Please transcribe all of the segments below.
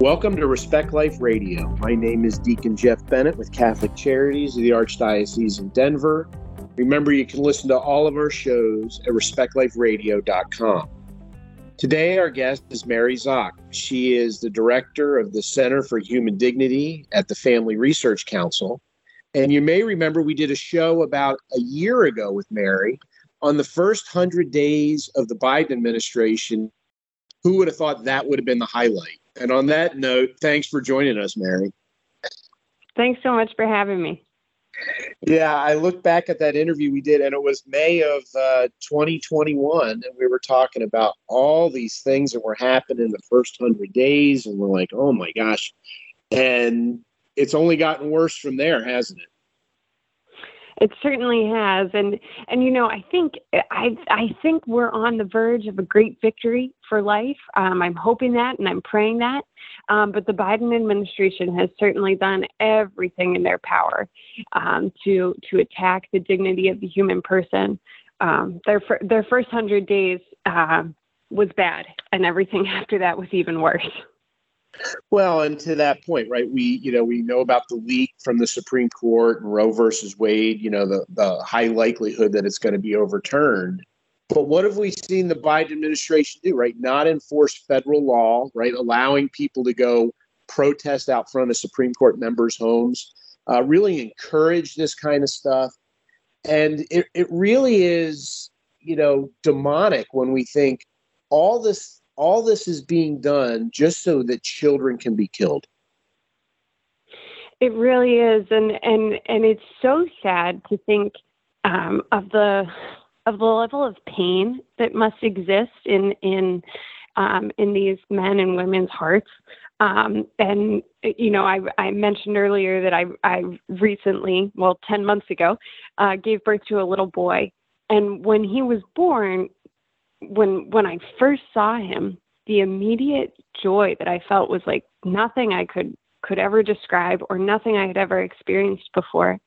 Welcome to Respect Life Radio. My name is Deacon Jeff Bennett with Catholic Charities of the Archdiocese in Denver. Remember, you can listen to all of our shows at respectliferadio.com. Today, our guest is Mary Szoch. She is the director of the Center for Human Dignity at the Family Research Council. And you may remember we did a show about a year ago with Mary on the first 100 days of the Biden administration. Who would have thought that would have been the highlight? And on that note, thanks for joining us, Mary. Thanks so much for having me. Yeah, I look back at that interview we did, and it was May of uh, 2021, and we were talking about all these things that were happening in the first hundred days, and we're like, oh my gosh. And it's only gotten worse from there, hasn't it? It certainly has, and and you know, I think I I think we're on the verge of a great victory for life. Um, I'm hoping that, and I'm praying that. Um, but the Biden administration has certainly done everything in their power um, to to attack the dignity of the human person. Um, their their first hundred days uh, was bad, and everything after that was even worse. Well, and to that point, right? We, you know, we know about the leak from the Supreme Court and Roe versus Wade. You know, the the high likelihood that it's going to be overturned. But what have we seen the Biden administration do? Right, not enforce federal law. Right, allowing people to go protest out front of Supreme Court members' homes. Uh, really encourage this kind of stuff, and it it really is, you know, demonic when we think all this all this is being done just so that children can be killed. It really is, and and and it's so sad to think um, of the of the level of pain that must exist in in um, in these men and women's hearts. Um, and you know, I, I mentioned earlier that I I recently, well, ten months ago, uh, gave birth to a little boy, and when he was born, when when I first saw him, the immediate joy that I felt was like nothing I could could ever describe or nothing I had ever experienced before.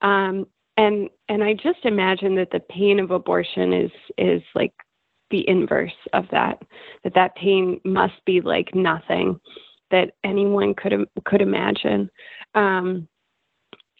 Um, and and I just imagine that the pain of abortion is is like the inverse of that. That that pain must be like nothing that anyone could could imagine. Um,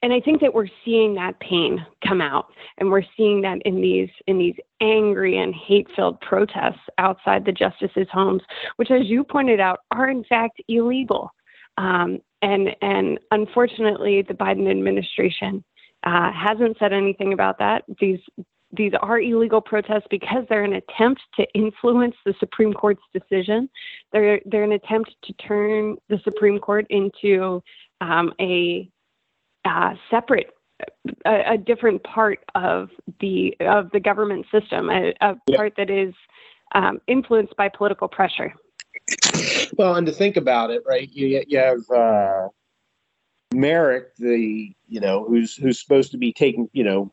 and I think that we're seeing that pain come out, and we're seeing that in these in these angry and hate-filled protests outside the justices' homes, which, as you pointed out, are in fact illegal. Um, and and unfortunately, the Biden administration uh, hasn't said anything about that. These these are illegal protests because they're an attempt to influence the Supreme Court's decision. They're they're an attempt to turn the Supreme Court into um, a uh, separate a, a, different part of the of the government system, a, a yeah. part that is um, influenced by political pressure. Well, and to think about it, right? You you have uh, Merrick, the you know who's who's supposed to be taking you know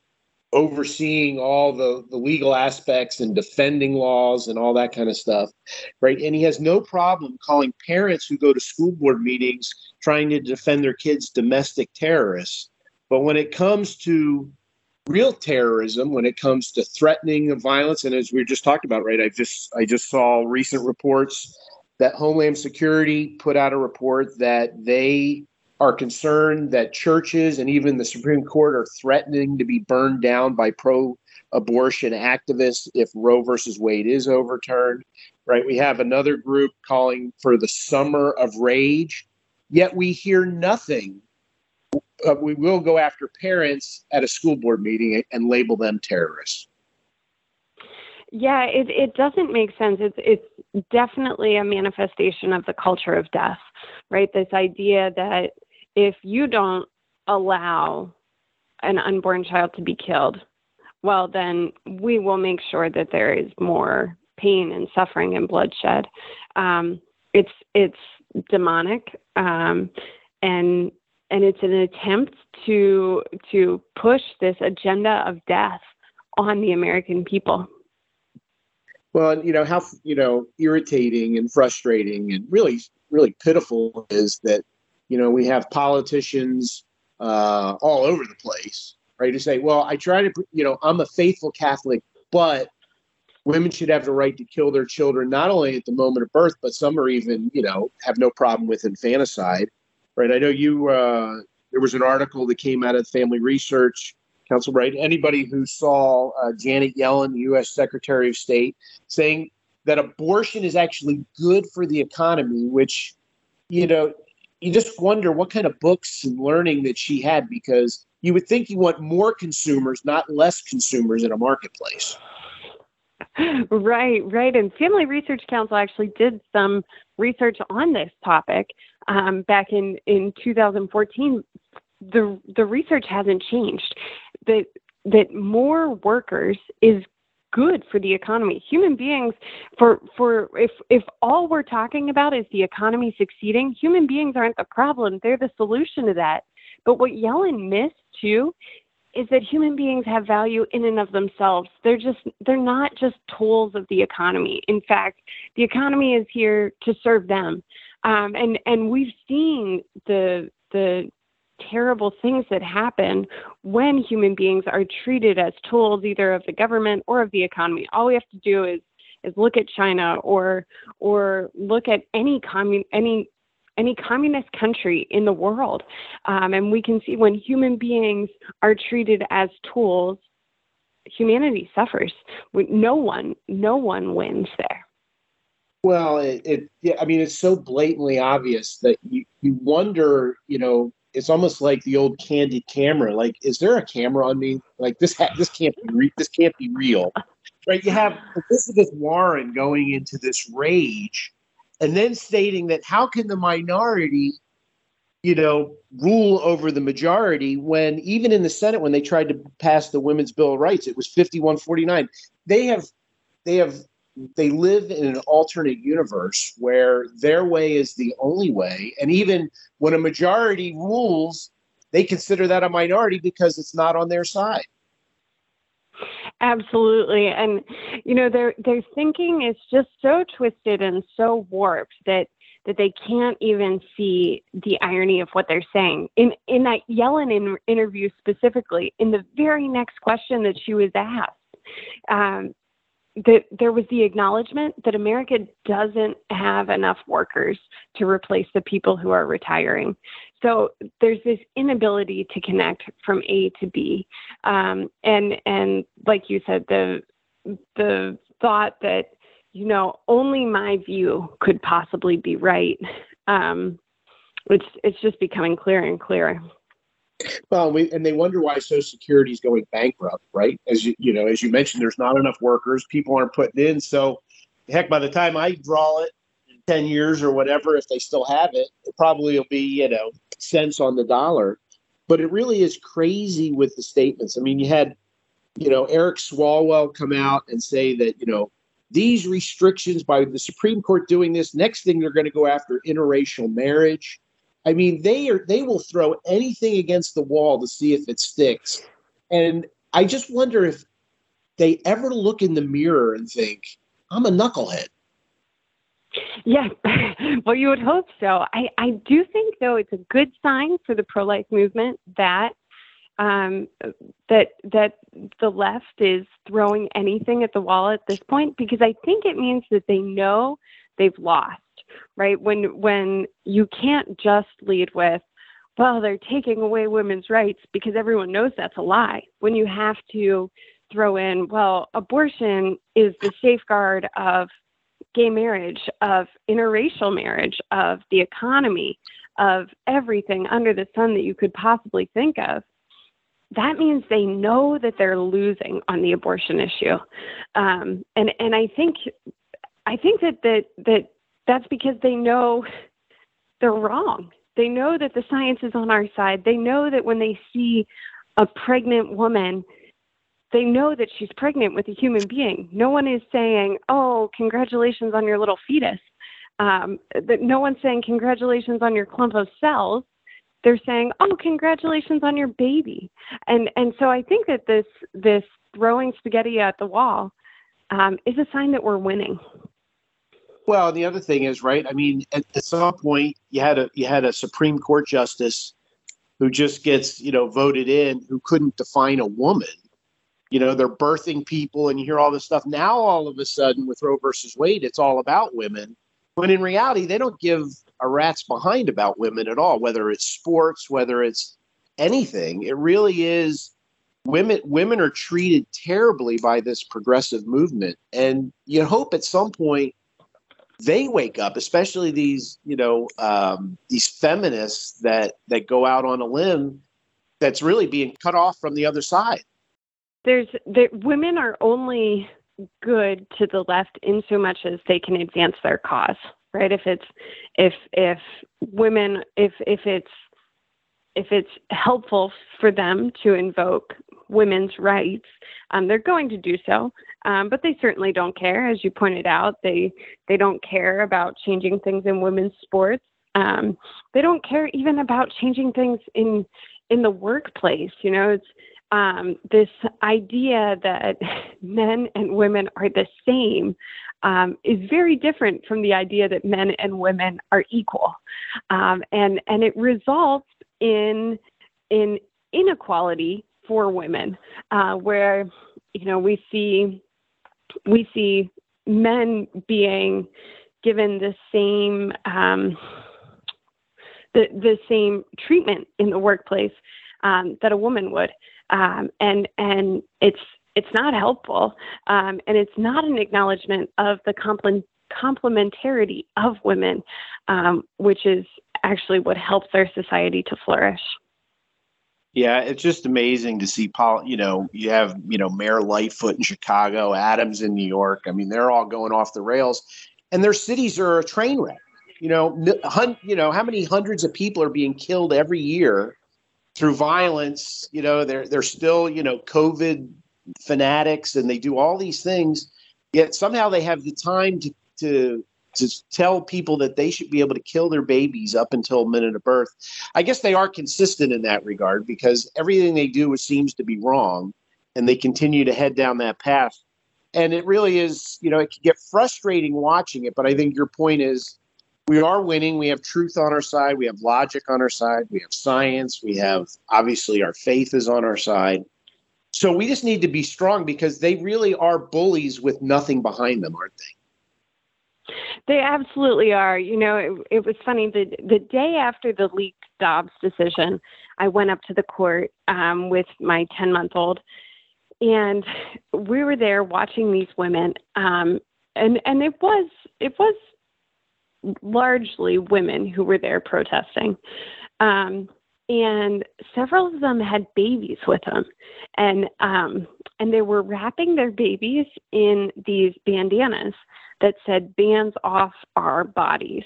overseeing all the, the legal aspects and defending laws and all that kind of stuff, right? And he has no problem calling parents who go to school board meetings trying to defend their kids domestic terrorists. But when it comes to real terrorism, when it comes to threatening of violence, and as we just talked about, right? I just I just saw recent reports that Homeland Security put out a report that they are concerned that churches and even the Supreme Court are threatening to be burned down by pro abortion activists if Roe versus Wade is overturned. Right? We have another group calling for the summer of rage, yet we hear nothing. Uh, we will go after parents at a school board meeting and label them terrorists. Yeah, it, it doesn't make sense. It's it's definitely a manifestation of the culture of death, right? This idea that if you don't allow an unborn child to be killed, well, then we will make sure that there is more pain and suffering and bloodshed. Um, it's it's demonic, um, and and it's an attempt to to push this agenda of death on the American people. Well, you know how you know irritating and frustrating and really really pitiful is that you know, we have politicians uh, all over the place, right? To say, well, I try to, you know, I'm a faithful Catholic, but women should have the right to kill their children not only at the moment of birth, but some are even, you know, have no problem with infanticide. Right? I know you. Uh, there was an article that came out of Family Research Council. Right? Anybody who saw uh, Janet Yellen, U.S. Secretary of State, saying that abortion is actually good for the economy, which, you know, you just wonder what kind of books and learning that she had because you would think you want more consumers, not less consumers in a marketplace. Right, right. And Family Research Council actually did some research on this topic um, back in, in 2014. The the research hasn't changed. That that more workers is good for the economy. Human beings, for for if if all we're talking about is the economy succeeding, human beings aren't the problem. They're the solution to that. But what Yellen missed too is that human beings have value in and of themselves. They're just they're not just tools of the economy. In fact, the economy is here to serve them. Um, and and we've seen the the terrible things that happen when human beings are treated as tools either of the government or of the economy. All we have to do is is look at China or or look at any commun any any communist country in the world, um, and we can see when human beings are treated as tools, humanity suffers. No one, no one wins there. Well, it, it yeah, I mean, it's so blatantly obvious that you, you wonder, you know, it's almost like the old candid camera. Like, is there a camera on me? Like this, ha- this can't be re- this can't be real, right? You have Elizabeth Warren going into this rage, and then stating that how can the minority, you know, rule over the majority when even in the Senate when they tried to pass the Women's Bill of Rights, it was fifty-one forty-nine. They have, they have they live in an alternate universe where their way is the only way. And even when a majority rules, they consider that a minority because it's not on their side. Absolutely. And you know, their their thinking is just so twisted and so warped that that they can't even see the irony of what they're saying. In in that Yellen in, interview specifically, in the very next question that she was asked, um, that there was the acknowledgement that America doesn't have enough workers to replace the people who are retiring. So there's this inability to connect from A to B, um, and and like you said, the the thought that you know only my view could possibly be right. Um, it's it's just becoming clearer and clearer. Well, we, and they wonder why Social Security is going bankrupt, right? As you you know, as you mentioned, there's not enough workers. People aren't putting in. So, heck, by the time I draw it, in ten years or whatever, if they still have it, it probably will be you know cents on the dollar. But it really is crazy with the statements. I mean, you had you know Eric Swalwell come out and say that you know these restrictions by the Supreme Court doing this. Next thing they're going to go after interracial marriage I mean, they are they will throw anything against the wall to see if it sticks. And I just wonder if they ever look in the mirror and think, I'm a knucklehead. Yes. well, you would hope so. I, I do think, though, it's a good sign for the pro life movement that um, that that the left is throwing anything at the wall at this point because I think it means that they know they've lost right? When when you can't just lead with, well, they're taking away women's rights because everyone knows that's a lie. When you have to throw in, well, abortion is the safeguard of gay marriage, of interracial marriage, of the economy, of everything under the sun that you could possibly think of. That means they know that they're losing on the abortion issue, um, and and I think I think that that that that's because they know they're wrong. They know that the science is on our side. They know that when they see a pregnant woman, they know that she's pregnant with a human being. No one is saying, "Oh, congratulations on your little fetus." Um, that no one's saying, "Congratulations on your clump of cells." They're saying, "Oh, congratulations on your baby." And and so I think that this this throwing spaghetti at the wall um, is a sign that we're winning. Well, the other thing is, right? I mean, at, at, some point, you had a you had a Supreme Court justice who just gets you know voted in who couldn't define a woman. you know they're birthing people and you hear all this stuff now all of a sudden with roe versus wade it's all about women when in reality they don't give a rat's behind about women at all whether it's sports whether it's anything it really is women women are treated terribly by this progressive movement and you hope at some point they wake up especially these you know um, these feminists that that go out on a limb that's really being cut off from the other side. There's there, women are only good to the left in so much as they can advance their cause right? If it's if if women if if it's if it's helpful for them to invoke women's rights um, they're going to do so. Um, but they certainly don't care. As you pointed out they they don't care about changing things in women's sports. Um, they don't care even about changing things in in the workplace. You know it's um, this idea that men and women are the same um, is very different from the idea that men and women are equal, um, and and it results in in inequality for women, uh, where you know we see we see men being given the same um, the the same treatment in the workplace um, that a woman would um, and and it's it's not helpful, um, and it's not an acknowledgement of the complement complementarity of women, um, which is actually what helps our society to flourish. Yeah, it's just amazing to see. Paul, you know, you have you know Mayor Lightfoot in Chicago, Adams in New York. I mean, they're all going off the rails, and their cities are a train wreck. You know, hun- you know how many hundreds of people are being killed every year through violence. You know, they're they're still you know COVID fanatics, and they do all these things. Yet somehow they have the time to to to tell people that they should be able to kill their babies up until minute of birth. I guess they are consistent in that regard because everything they do seems to be wrong, and they continue to head down that path. And it really is, you know, it can get frustrating watching it. But I think your point is we are winning. We have truth on our side. We have logic on our side. We have science. We have obviously our faith is on our side. So we just need to be strong because they really are bullies with nothing behind them, aren't they? They absolutely are. You know, it, it was funny the the day after the leaked Dobbs decision, I went up to the court um, with my ten month old, and we were there watching these women, um, and and it was it was largely women who were there protesting. Um, and several of them had babies with them and um and they were wrapping their babies in these bandanas that said bans off our bodies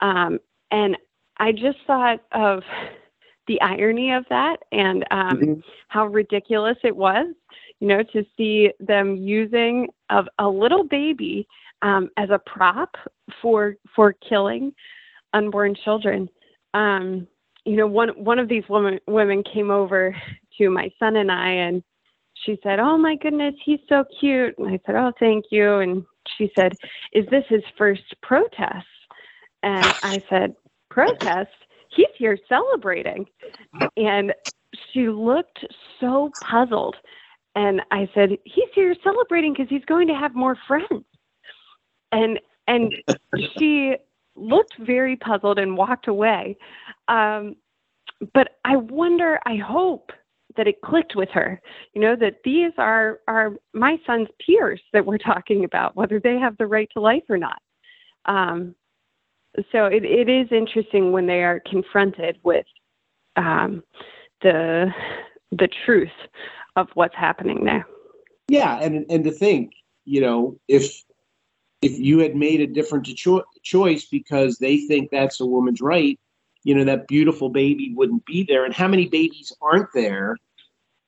um and i just thought of the irony of that and um mm-hmm. how ridiculous it was you know to see them using of a little baby um, as a prop for for killing unborn children. Um, you know, one one of these women women came over to my son and I, and she said, "Oh my goodness, he's so cute." And I said, "Oh, thank you." And she said, "Is this his first protest?" And I said, "Protest? He's here celebrating." And she looked so puzzled. And I said, "He's here celebrating because he's going to have more friends." and and she looked very puzzled and walked away. Um, but I wonder, I hope that it clicked with her. You know that these are are my son's peers that we're talking about, whether they have the right to life or not. Um, so it, it is interesting when they are confronted with um, the the truth of what's happening there. Yeah, and and to think, you know, if if you had made a different cho- choice because they think that's a woman's right, you know, that beautiful baby wouldn't be there. And how many babies aren't there?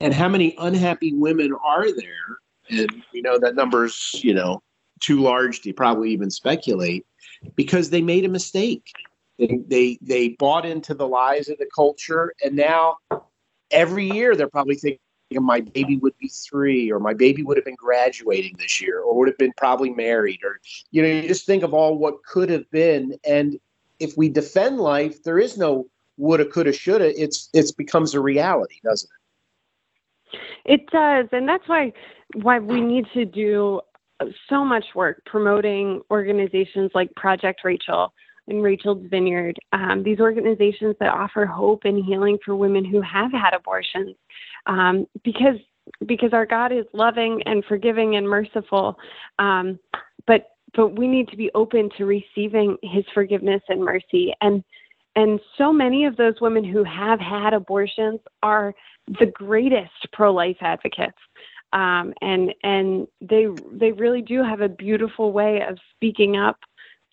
And how many unhappy women are there? And, you know, that number's, you know, too large to probably even speculate because they made a mistake. They, they, they bought into the lies of the culture. And now every year they're probably thinking, my baby would be three or my baby would have been graduating this year or would have been probably married or you know you just think of all what could have been. And if we defend life there is no woulda coulda shoulda. It's it's becomes a reality doesn't it? It does, and that's why why we need to do so much work promoting organizations like Project Rachel and Rachel's Vineyard. Um, these organizations that offer hope and healing for women who have had abortions, um, because because our God is loving and forgiving and merciful, um, but but we need to be open to receiving His forgiveness and mercy and. And so many of those women who have had abortions are the greatest pro life advocates. Um, and and they they really do have a beautiful way of speaking up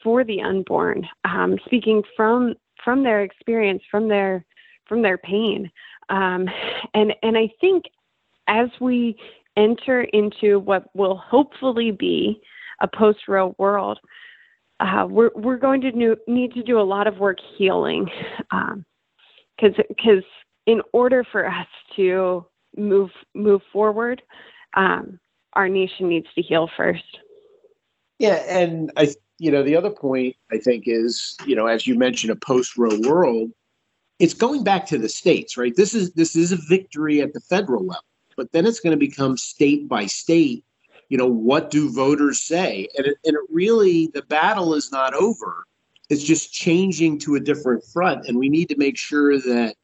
for the unborn, um, speaking from from their experience, from their from their pain, um, and and I think as we enter into what will hopefully be a post Roe world, uh, we're we're going to new, need to do a lot of work healing, because um, because in order for us to move move forward, um, our nation needs to heal first. Yeah, and I you know, the other point I think is, you know, as you mentioned, a post-Roe world, it's going back to the states, right? This is this is a victory at the federal level, but then it's going to become state by state. You know, what do voters say? And it, and it really, the battle is not over. It's just changing to a different front, and we need to make sure that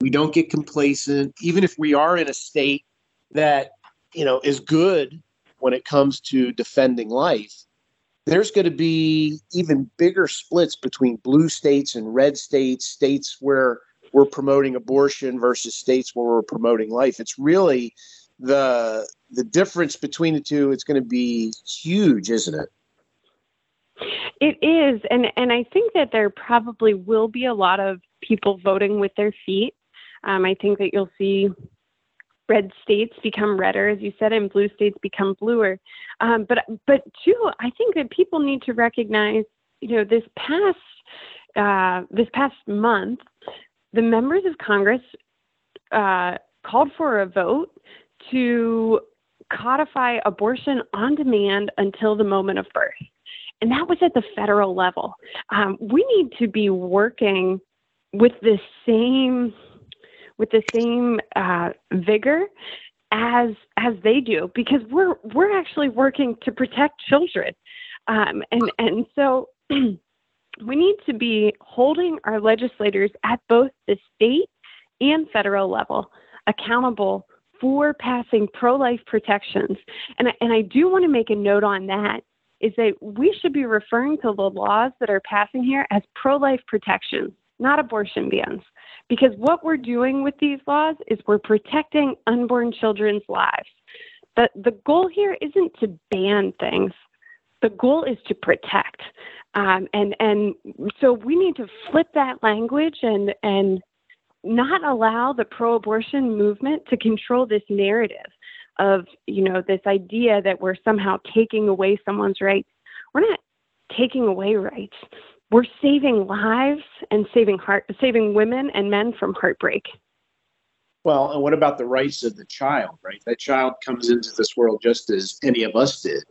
we don't get complacent, even if we are in a state that you know is good when it comes to defending life there's going to be even bigger splits between blue states and red states, states where we're promoting abortion versus states where we're promoting life. It's really the the difference between the two. It's going to be huge, isn't it? It is, and and I think that there probably will be a lot of people voting with their feet. Um, I think that you'll see red states become redder, as you said, and blue states become bluer. Um, but but too, I think that people need to recognize, you know, this past uh, this past month, the members of Congress uh, called for a vote to codify abortion on demand until the moment of birth. And that was at the federal level. Um, we need to be working with the same with the same uh, vigor as as they do because we're we're actually working to protect children. Um, and and so we need to be holding our legislators at both the state and federal level accountable for passing pro-life protections. And and I do want to make a note on that is that we should be referring to the laws that are passing here as pro-life protections not abortion bans because what we're doing with these laws is we're protecting unborn children's lives. The, the goal here isn't to ban things, the goal is to protect. Um, and, and so we need to flip that language and, and not allow the pro abortion movement to control this narrative of, you know, this idea that we're somehow taking away someone's rights. We're not taking away rights we're saving lives and saving heart saving women and men from heartbreak. Well and what about the rights of the child right? That child comes into this world just as any of us did.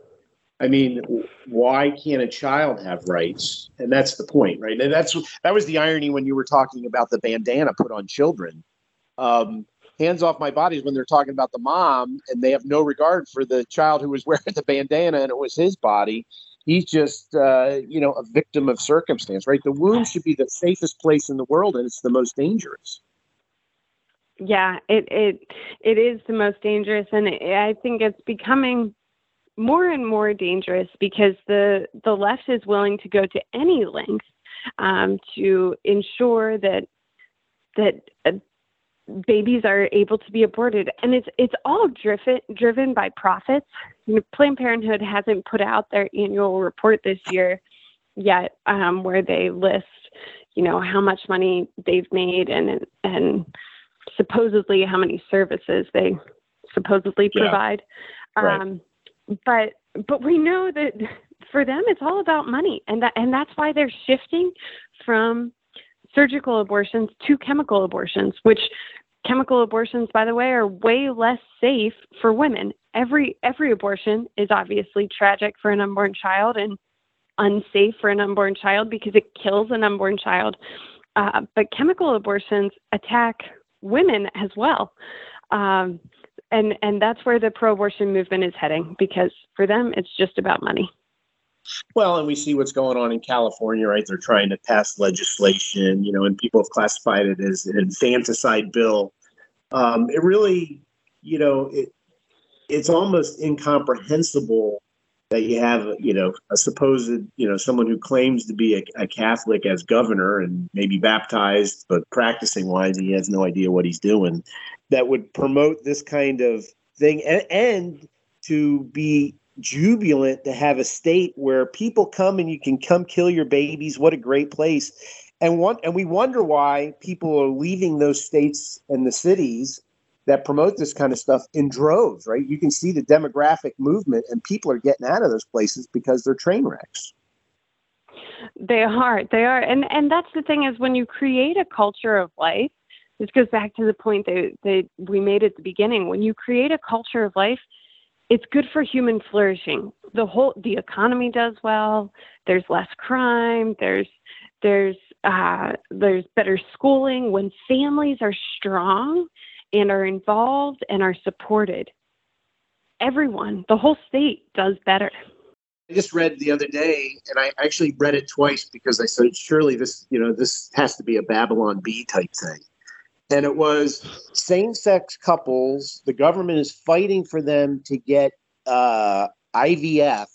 I mean why can't a child have rights? And that's the point right? And that's that was the irony when you were talking about the bandana put on children. Um, hands off my body is when they're talking about the mom and they have no regard for the child who was wearing the bandana and it was his body he's just uh, you know a victim of circumstance right? The womb should be the safest place in the world and it's the most dangerous. Yeah it it it is the most dangerous and i think it's becoming more and more dangerous because the the left is willing to go to any length um, to ensure that that uh, babies are able to be aborted and it's it's all driven driven by profits you know, planned parenthood hasn't put out their annual report this year yet um, where they list you know how much money they've made and and supposedly how many services they supposedly yeah. provide right. um, but but we know that for them it's all about money and that and that's why they're shifting from surgical abortions to chemical abortions, which chemical abortions, by the way, are way less safe for women. Every every abortion is obviously tragic for an unborn child and unsafe for an unborn child because it kills an unborn child. Uh, but chemical abortions attack women as well. Um, and and that's where the pro-abortion movement is heading because for them it's just about money. Well, and we see what's going on in California, right? They're trying to pass legislation, you know, and people have classified it as an infanticide bill. Um, it really, you know, it it's almost incomprehensible that you have, you know, a supposed, you know, someone who claims to be a, a, Catholic as governor and maybe baptized, but practicing wise, he has no idea what he's doing, that would promote this kind of thing and, and to be jubilant to have a state where people come and you can come kill your babies. What a great place. And one, and we wonder why people are leaving those states and the cities that promote this kind of stuff in droves, right? You can see the demographic movement, and people are getting out of those places because they're train wrecks. They are, they are, and and that's the thing is when you create a culture of life. This goes back to the point that, that we made at the beginning. When you create a culture of life, it's good for human flourishing. The whole the economy does well. There's less crime. There's there's uh, there's better schooling. When families are strong, and are involved and are supported. Everyone, the whole state does better. I just read the other day, and I actually read it twice because I said, surely this, you know, this has to be a Babylon Bee type thing. And it was same sex couples, the government is fighting for them to get uh, IVF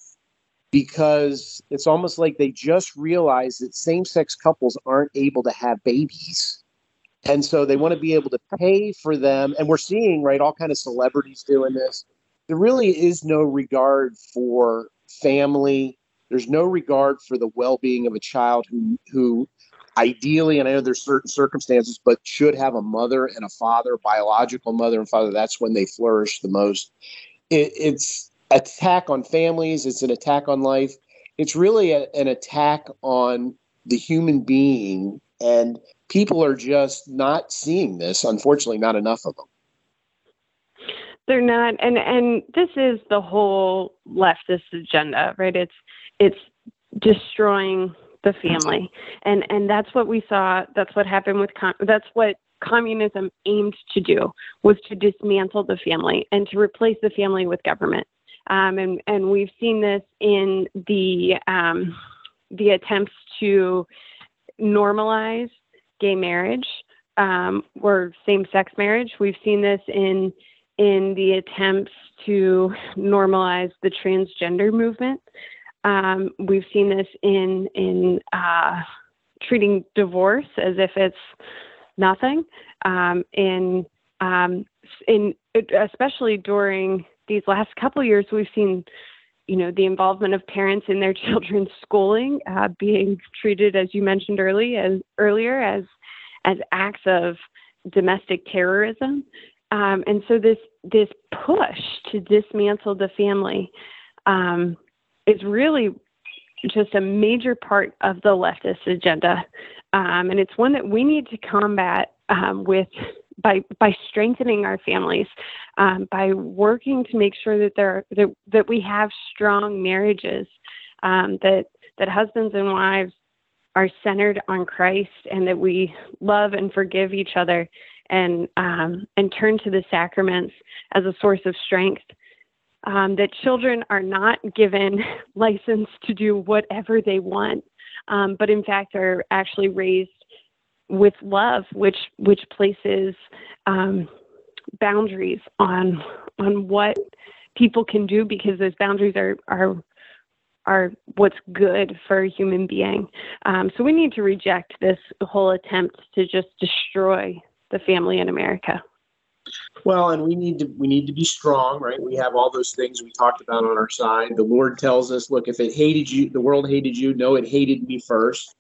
because it's almost like they just realized that same sex couples aren't able to have babies. And so they want to be able to pay for them. And we're seeing right all kind of celebrities doing this. There really is no regard for family. There's no regard for the well-being of a child who who ideally and i know there's certain circumstances but should have a mother and a father biological mother and father that's when they flourish the most it, it's attack on families it's an attack on life it's really a, an attack on the human being and people are just not seeing this. Unfortunately, not enough of them. They're not, and and this is the whole leftist agenda, right? It's it's destroying the family, and and that's what we saw. That's what happened with com- that's what communism aimed to do was to dismantle the family and to replace the family with government. Um, and and we've seen this in the um, the attempts to normalize gay marriage um, or same-sex marriage. We've seen this in in the attempts to normalize the transgender movement. Um, we've seen this in in uh, treating divorce as if it's nothing. Um, in um, in especially during these last couple years, we've seen you know the involvement of parents in their children's schooling uh, being treated, as you mentioned early as earlier, as as acts of domestic terrorism. Um, and so this this push to dismantle the family um, is really just a major part of the leftist agenda, um, and it's one that we need to combat um, with by by strengthening our families, um, by working to make sure that there that, that we have strong marriages, um, that that husbands and wives are centered on Christ and that we love and forgive each other and um, and turn to the sacraments as a source of strength. Um, that children are not given license to do whatever they want, um, but in fact are actually raised with love, which which places um, boundaries on on what people can do because those boundaries are are are what's good for a human being. Um, so we need to reject this whole attempt to just destroy the family in America. Well, and we need to we need to be strong, right? We have all those things we talked about on our side. The Lord tells us, look, if it hated you, the world hated you. No, it hated me first.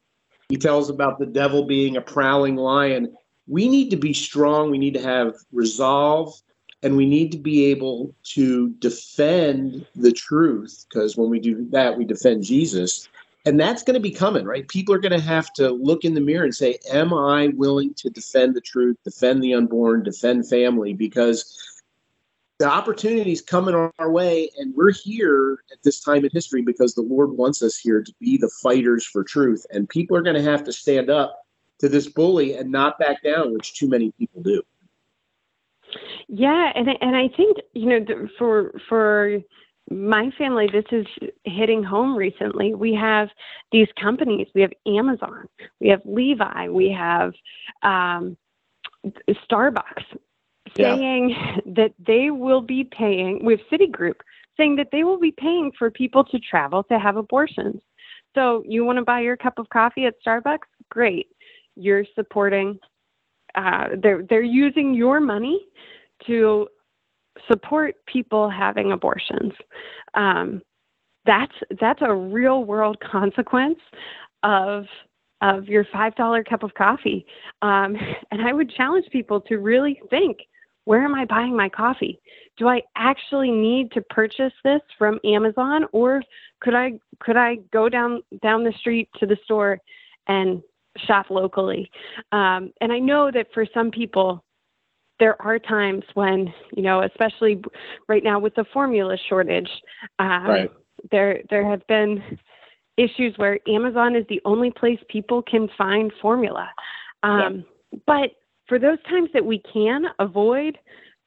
He tells about the devil being a prowling lion. We need to be strong. We need to have resolve and we need to be able to defend the truth because when we do that we defend jesus and that's going to be coming right? People are going to have to look in the mirror and say am i willing to defend the truth defend the unborn defend family? Because the opportunities coming our way and we're here at this time in history because the lord wants us here to be the fighters for truth. And people are going to have to stand up to this bully and not back down which too many people do. Yeah, and and I think you know for for my family, this is hitting home recently. We have these companies. We have Amazon. We have Levi. We have um, Starbucks saying yeah. that they will be paying. We have Citigroup saying that they will be paying for people to travel to have abortions. So you want to buy your cup of coffee at Starbucks? Great. You're supporting. Uh, they're they're using your money to support people having abortions. Um, that's that's a real world consequence of of your five dollar cup of coffee. Um, and I would challenge people to really think: Where am I buying my coffee? Do I actually need to purchase this from Amazon, or could I could I go down down the street to the store and shop locally? Um, and I know that for some people, there are times when you know especially right now with the formula shortage um, right. there there have been issues where amazon is the only place people can find formula um, yeah. but for those times that we can avoid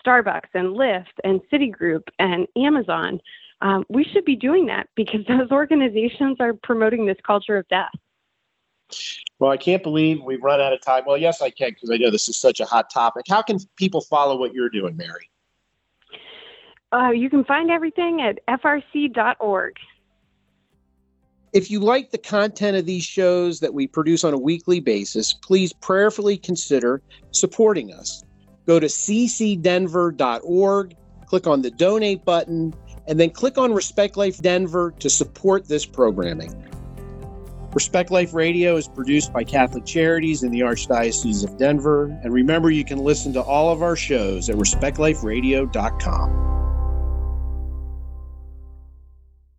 starbucks and lyft and citigroup and amazon um, we should be doing that because those organizations are promoting this culture of death well, I can't believe we've run out of time. Well, yes, I can because I know this is such a hot topic. How can people follow what you're doing, Mary? Uh, you can find everything at frc.org. If you like the content of these shows that we produce on a weekly basis, please prayerfully consider supporting us. Go to ccdenver.org, click on the donate button, and then click on Respect Life Denver to support this programming. Respect Life Radio is produced by Catholic Charities in the Archdiocese of Denver. And remember, you can listen to all of our shows at respectliferadio.com.